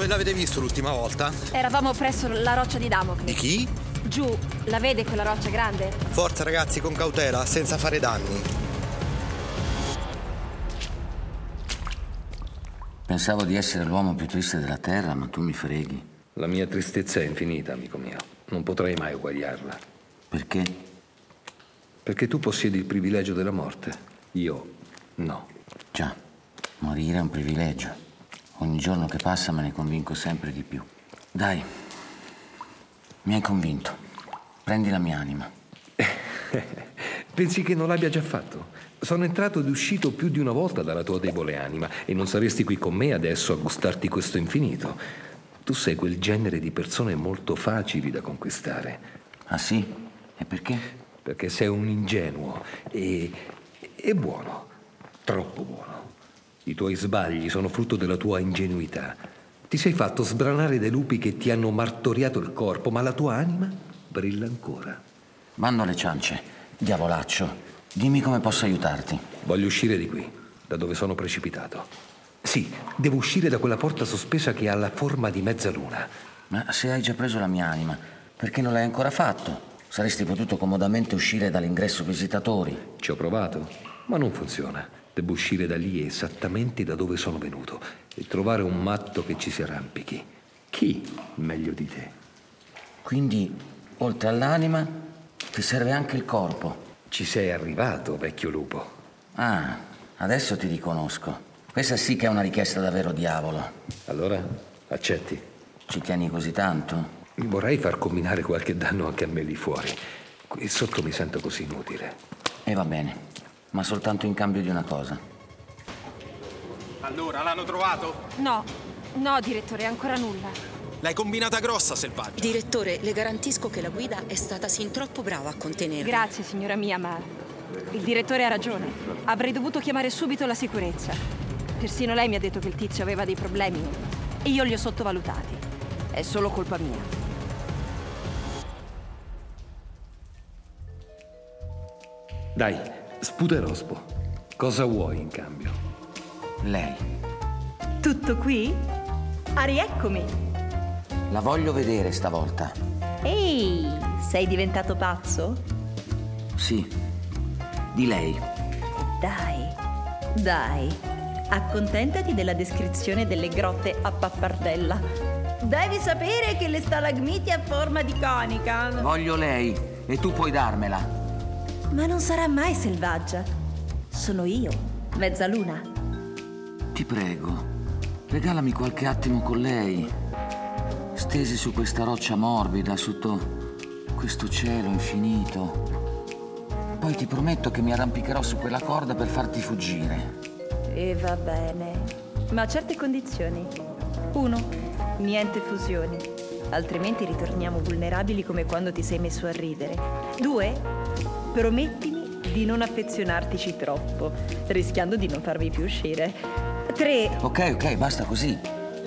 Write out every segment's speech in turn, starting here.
Dove l'avete visto l'ultima volta? Eravamo presso la roccia di Damocle. Di chi? Giù, la vede quella roccia grande? Forza ragazzi, con cautela, senza fare danni. Pensavo di essere l'uomo più triste della terra, ma tu mi freghi. La mia tristezza è infinita, amico mio. Non potrei mai uguagliarla. Perché? Perché tu possiedi il privilegio della morte. Io no. Già, morire è un privilegio. Ogni giorno che passa me ne convinco sempre di più. Dai, mi hai convinto. Prendi la mia anima. Pensi che non l'abbia già fatto? Sono entrato ed uscito più di una volta dalla tua debole anima e non saresti qui con me adesso a gustarti questo infinito. Tu sei quel genere di persone molto facili da conquistare. Ah sì? E perché? Perché sei un ingenuo e, e buono, troppo buono. I tuoi sbagli sono frutto della tua ingenuità. Ti sei fatto sbranare dai lupi che ti hanno martoriato il corpo, ma la tua anima brilla ancora. Vanno le ciance. Diavolaccio, dimmi come posso aiutarti. Voglio uscire di qui, da dove sono precipitato. Sì, devo uscire da quella porta sospesa che ha la forma di mezzaluna. Ma se hai già preso la mia anima, perché non l'hai ancora fatto? Saresti potuto comodamente uscire dall'ingresso visitatori. Ci ho provato, ma non funziona. Devo uscire da lì esattamente da dove sono venuto e trovare un matto che ci si arrampichi. Chi meglio di te? Quindi, oltre all'anima, ti serve anche il corpo. Ci sei arrivato, vecchio lupo. Ah, adesso ti riconosco. Questa sì che è una richiesta davvero diavolo. Allora, accetti? Ci tieni così tanto? Vorrei far combinare qualche danno anche a me lì fuori. Qui sotto mi sento così inutile. E va bene, ma soltanto in cambio di una cosa. Allora, l'hanno trovato? No, no, direttore, ancora nulla. L'hai combinata grossa, selvaggia. Direttore, le garantisco che la guida è stata sin troppo brava a contenerla. Grazie, signora mia, ma il direttore ha ragione. Avrei dovuto chiamare subito la sicurezza. Persino lei mi ha detto che il tizio aveva dei problemi e io li ho sottovalutati. È solo colpa mia. Dai, sputa e rospo. Cosa vuoi in cambio? Lei. Tutto qui? Ah, rieccomi. La voglio vedere stavolta. Ehi, sei diventato pazzo? Sì, di lei. Dai, dai, accontentati della descrizione delle grotte a pappardella. Devi sapere che le stalagmiti a forma di conica. Voglio lei e tu puoi darmela. Ma non sarà mai selvaggia. Sono io, mezzaluna. Ti prego, regalami qualche attimo con lei. Stesi su questa roccia morbida, sotto questo cielo infinito. Poi ti prometto che mi arrampicherò su quella corda per farti fuggire. E va bene, ma a certe condizioni. Uno, niente fusioni, altrimenti ritorniamo vulnerabili come quando ti sei messo a ridere. Due, promettimi di non affezionartici troppo, rischiando di non farvi più uscire. Tre, Ok, ok, basta così.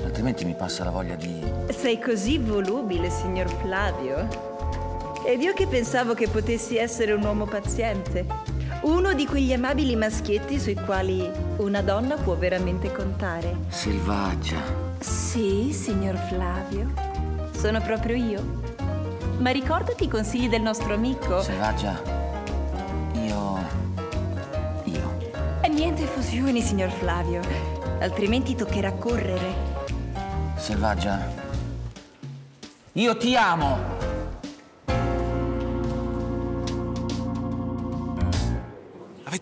Altrimenti mi passa la voglia di... sei così volubile, signor Flavio. Ed io che pensavo che potessi essere un uomo paziente. Uno di quegli amabili maschietti sui quali una donna può veramente contare. Selvaggia. Sì, signor Flavio. Sono proprio io. Ma ricordati i consigli del nostro amico. Selvaggia. Io... Io. E niente fusioni, signor Flavio. Altrimenti toccherà correre. Selvaggia. Io ti amo.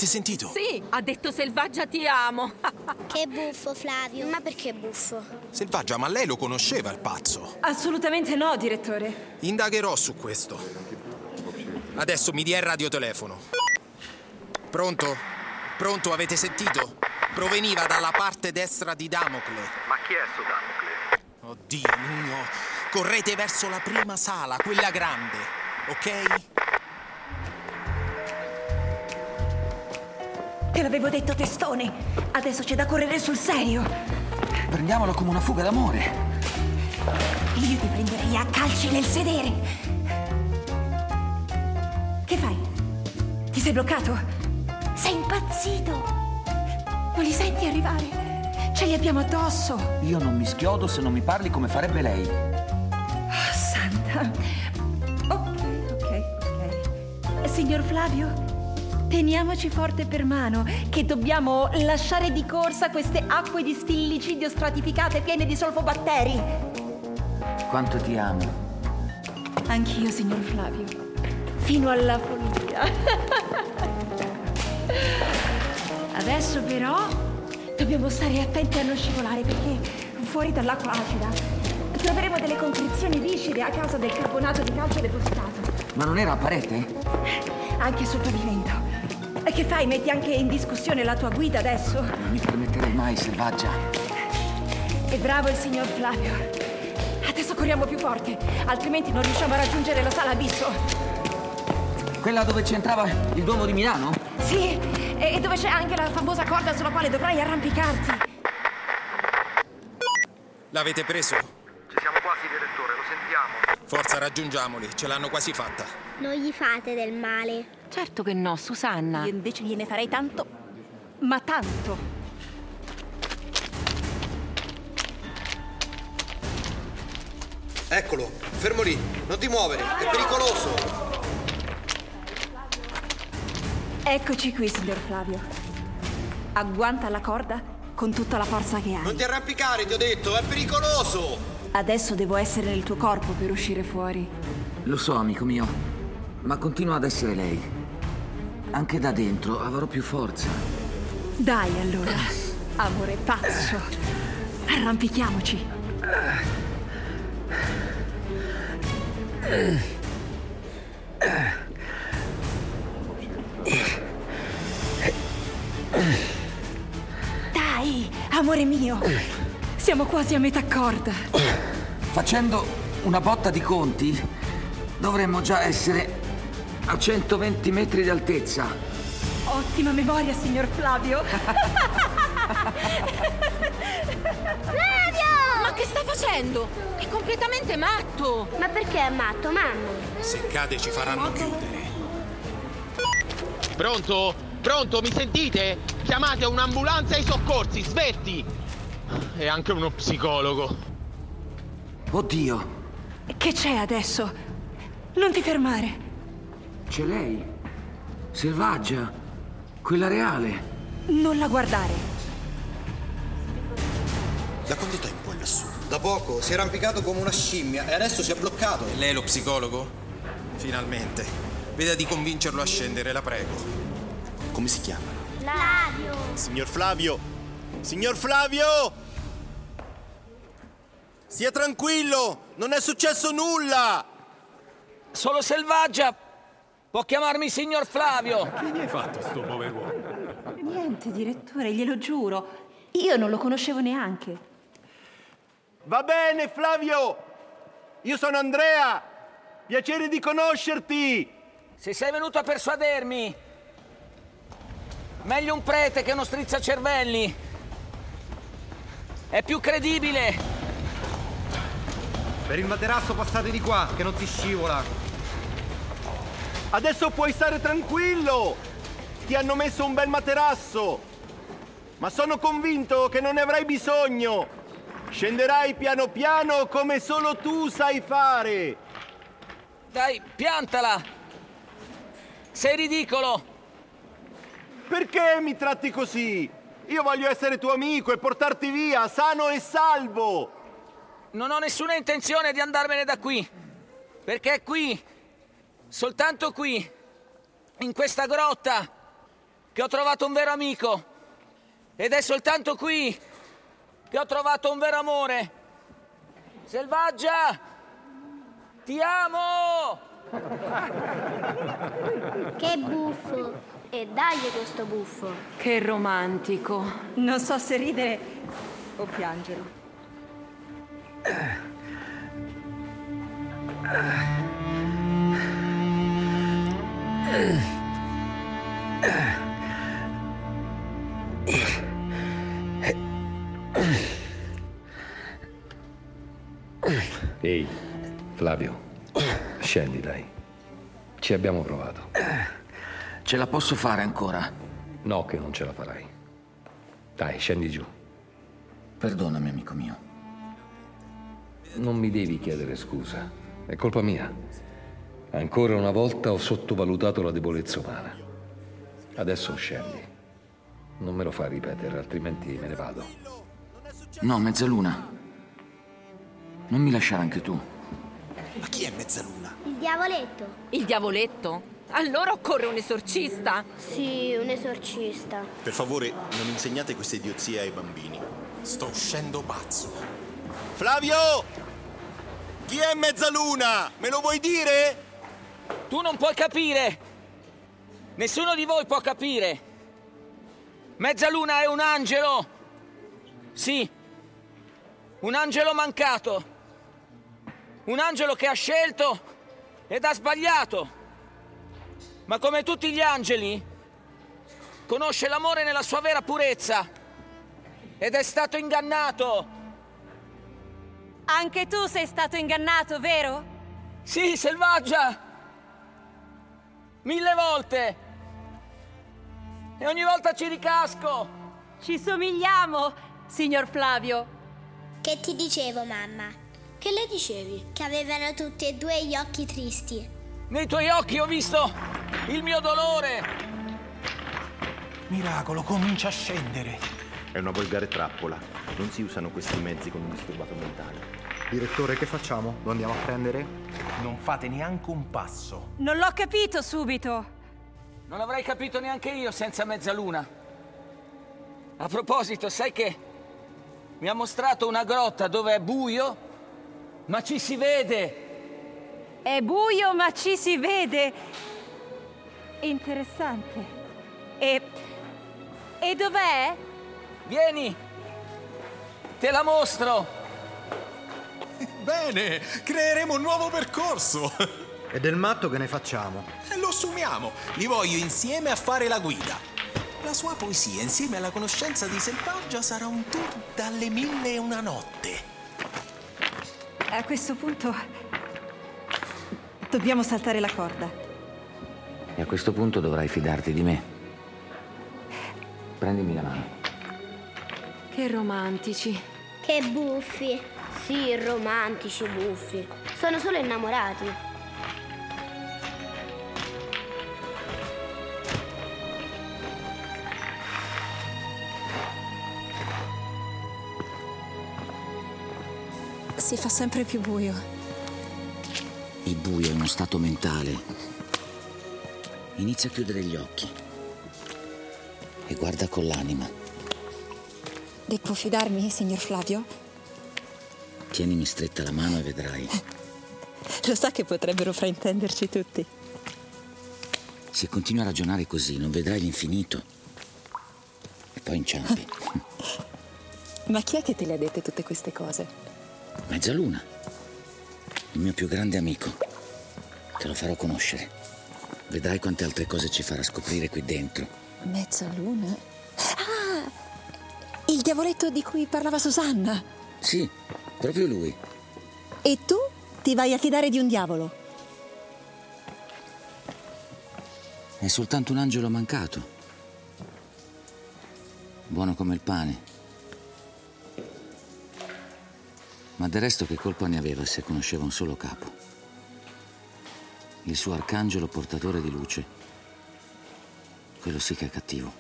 Avete sentito? Sì, ha detto selvaggia ti amo. Che buffo, Flavio. Ma perché buffo? Selvaggia, ma lei lo conosceva il pazzo? Assolutamente no, direttore. Indagherò su questo. Adesso mi dia il radiotelefono. Pronto? Pronto, avete sentito? Proveniva dalla parte destra di Damocle. Ma chi è sto Damocle? Oddio mio. Correte verso la prima sala, quella grande, ok? Te l'avevo detto, testone. Adesso c'è da correre sul serio. Prendiamolo come una fuga d'amore. Io ti prenderei a calci nel sedere. Che fai? Ti sei bloccato? Sei impazzito. Non li senti arrivare? Ce li abbiamo addosso. Io non mi schiodo se non mi parli come farebbe lei. Oh, santa. Ok, ok, ok. Signor Flavio, teniamoci forte per mano che dobbiamo lasciare di corsa queste acque di stillicidio stratificate piene di solfobatteri. Quanto ti amo. Anch'io, signor Flavio. Fino alla follia. Adesso però dobbiamo stare attenti a non scivolare perché fuori dall'acqua acida troveremo delle concrezioni viscide a causa del carbonato di calcio depositato. Ma non era a parete? Anche sul pavimento. E che fai? Metti anche in discussione la tua guida adesso? Non mi permetterei mai, selvaggia. E bravo il signor Flavio. Adesso corriamo più forte, altrimenti non riusciamo a raggiungere la sala abisso. Quella dove c'entrava il Duomo di Milano? Sì, e dove c'è anche la famosa corda sulla quale dovrai arrampicarti. L'avete preso? Ci siamo quasi, direttore, lo sentiamo. Forza, raggiungiamoli, ce l'hanno quasi fatta. Non gli fate del male. Certo che no, Susanna. Io invece gliene farei tanto, ma tanto. Eccolo, fermo lì, non ti muovere, è pericoloso. Eccoci qui, signor Flavio. Agguanta la corda con tutta la forza che hai. Non ti arrampicare, ti ho detto, è pericoloso. Adesso devo essere nel tuo corpo per uscire fuori. Lo so, amico mio, ma continua ad essere lei. Anche da dentro avrò più forza. Dai allora, amore pazzo. Arrampichiamoci. Dai, amore mio. Siamo quasi a metà corda. Facendo una botta di conti, dovremmo già essere a 120 metri di altezza. Ottima memoria, signor Flavio. Ma che sta facendo? È completamente matto. Ma perché è matto, mamma? Se cade ci faranno chiudere. Pronto? Pronto, mi sentite? Chiamate un'ambulanza e i soccorsi, svetti! E anche uno psicologo. Oddio, Che c'è adesso? Non ti fermare. C'è lei. Selvaggia. Quella reale. Non la guardare. Da quanto tempo è lassù? Da poco, si è arrampicato come una scimmia e adesso si è bloccato. E lei è lo psicologo? Finalmente. Veda di convincerlo a scendere, la prego. Come si chiama? Flavio. Signor Flavio! Signor Flavio! Stia tranquillo, non è successo nulla! Solo Selvaggia può chiamarmi signor Flavio. Che gli hai fatto sto pover'uomo? Niente, direttore, glielo giuro. Io non lo conoscevo neanche. Va bene, Flavio! Io sono Andrea! Piacere di conoscerti! Se sei venuto a persuadermi, meglio un prete che uno strizzacervelli. È più credibile. Per il materasso passate di qua, che non si scivola. Adesso puoi stare tranquillo! Ti hanno messo un bel materasso! Ma sono convinto che non ne avrai bisogno! Scenderai piano piano come solo tu sai fare! Dai, piantala! Sei ridicolo! Perché mi tratti così? Io voglio essere tuo amico e portarti via, sano e salvo! Non ho nessuna intenzione di andarmene da qui. Perché qui, soltanto qui, in questa grotta, che ho trovato un vero amico. Ed è soltanto qui che ho trovato un vero amore. Selvaggia! Ti amo! Che buffo! E dai questo buffo! Che romantico. Non so se ridere o piangere. Ehi, Flavio, scendi dai. Ci abbiamo provato. Ce la posso fare ancora? No, che non ce la farai. Dai, scendi giù. Perdonami, amico mio. Non mi devi chiedere scusa. È colpa mia. Ancora una volta ho sottovalutato la debolezza umana. Adesso scendi. Non me lo fai ripetere, altrimenti me ne vado. No, mezzaluna. Non mi lasciare anche tu. Ma chi è Mezzaluna? Il diavoletto? Il diavoletto? Allora occorre un esorcista. Sì, un esorcista. Per favore, non insegnate queste idiozie ai bambini. Sto uscendo pazzo. Flavio! Chi è Mezzaluna? Me lo vuoi dire? Tu non puoi capire! Nessuno di voi può capire! Mezzaluna è un angelo! Sì, un angelo mancato! Un angelo che ha scelto ed ha sbagliato! Ma come tutti gli angeli, conosce l'amore nella sua vera purezza ed è stato ingannato! Anche tu sei stato ingannato, vero? Sì, selvaggia! Mille volte! E ogni volta ci ricasco! Ci somigliamo, signor Flavio. Che ti dicevo, mamma? Che le dicevi? Che avevano tutti e due gli occhi tristi. Nei tuoi occhi ho visto il mio dolore! Miracolo, comincia a scendere. È una volgare trappola. Non si usano questi mezzi con un disturbato mentale. Direttore, che facciamo? Lo andiamo a prendere? Non fate neanche un passo. Non l'ho capito subito. Non l'avrei capito neanche io senza mezzaluna. A proposito, sai che mi ha mostrato una grotta dove è buio ma ci si vede! È buio, ma ci si vede! Interessante. E. E dov'è? Vieni! Te la mostro! Bene, creeremo un nuovo percorso! E del matto che ne facciamo? E lo assumiamo! Li voglio insieme a fare la guida! La sua poesia, insieme alla conoscenza di Selvaggia, sarà un tour dalle mille e una notte. A questo punto dobbiamo saltare la corda. E a questo punto dovrai fidarti di me. Prendimi la mano. Che romantici. Che buffi. Sì, romantici buffi. Sono solo innamorati. Si fa sempre più buio. Il buio è uno stato mentale. Inizia a chiudere gli occhi. E guarda con l'anima. Devo fidarmi, signor Flavio? Ti Tienimi stretta la mano e vedrai. Lo sa che potrebbero fraintenderci tutti. Se continui a ragionare così, non vedrai l'infinito. E poi inciampi. Ma chi è che te le ha dette tutte queste cose? Mezzaluna. Il mio più grande amico. Te lo farò conoscere. Vedrai quante altre cose ci farà scoprire qui dentro. Mezzaluna? Ah! Il diavoletto di cui parlava Susanna. Sì, proprio lui. E tu ti vai a fidare di un diavolo? È soltanto un angelo mancato. Buono come il pane. Ma del resto che colpa ne aveva se conosceva un solo capo? Il suo arcangelo portatore di luce. Quello sì che è cattivo.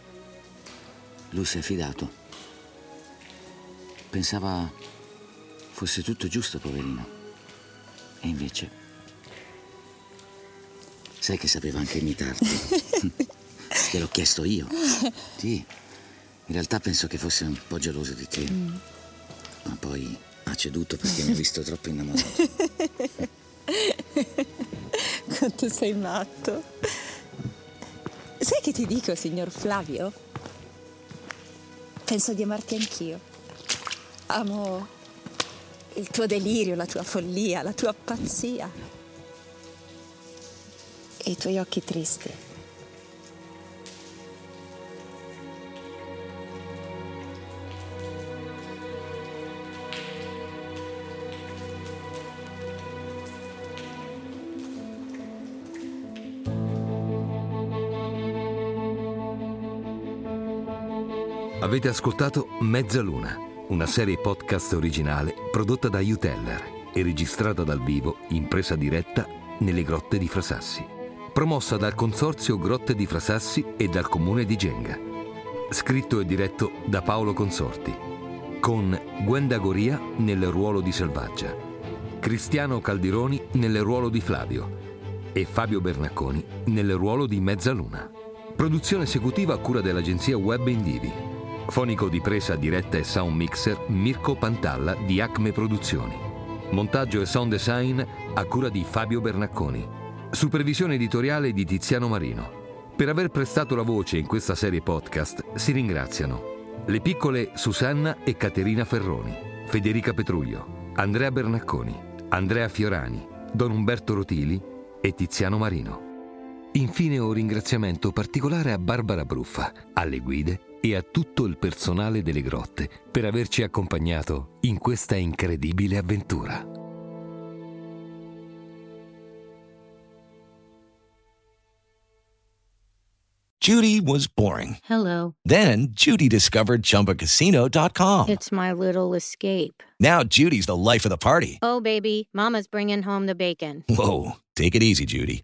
Lui si è fidato. Pensava fosse tutto giusto, poverino. E invece... Sai che sapeva anche imitarti. Gliel'ho chiesto io. Sì. In realtà penso che fosse un po' geloso di te. Ma poi ha ceduto perché mi ha visto troppo innamorato. Quanto sei matto. Sai che ti dico, signor Flavio? Penso di amarti anch'io. Amo il tuo delirio, la tua follia, la tua pazzia. E i tuoi occhi tristi. Avete ascoltato Mezzaluna, una serie podcast originale prodotta da Uteller e registrata dal vivo in presa diretta nelle grotte di Frasassi. Promossa dal Consorzio Grotte di Frasassi e dal Comune di Genga. Scritto e diretto da Paolo Consorti. Con Gwenda Goria nel ruolo di Selvaggia, Cristiano Caldironi nel ruolo di Flavio e Fabio Bernacconi nel ruolo di Mezzaluna. Produzione esecutiva a cura dell'agenzia Web Indivi. Fonico di presa diretta e sound mixer Mirko Pantalla di Acme Produzioni. Montaggio e sound design a cura di Fabio Bernacconi. Supervisione editoriale di Tiziano Marino. Per aver prestato la voce in questa serie podcast si ringraziano le piccole Susanna e Caterina Ferroni, Federica Petruglio, Andrea Bernacconi, Andrea Fiorani, Don Umberto Rotili e Tiziano Marino. Infine un ringraziamento particolare a Barbara Bruffa, alle guide e a tutto il personale delle grotte per averci accompagnato in questa incredibile avventura. Judy was boring. Hello. Then Judy discovered ChumbaCasino.com. It's my little escape. Now Judy's the life of the party. Oh, baby, Mama's bringing home the bacon. Whoa, take it easy, Judy.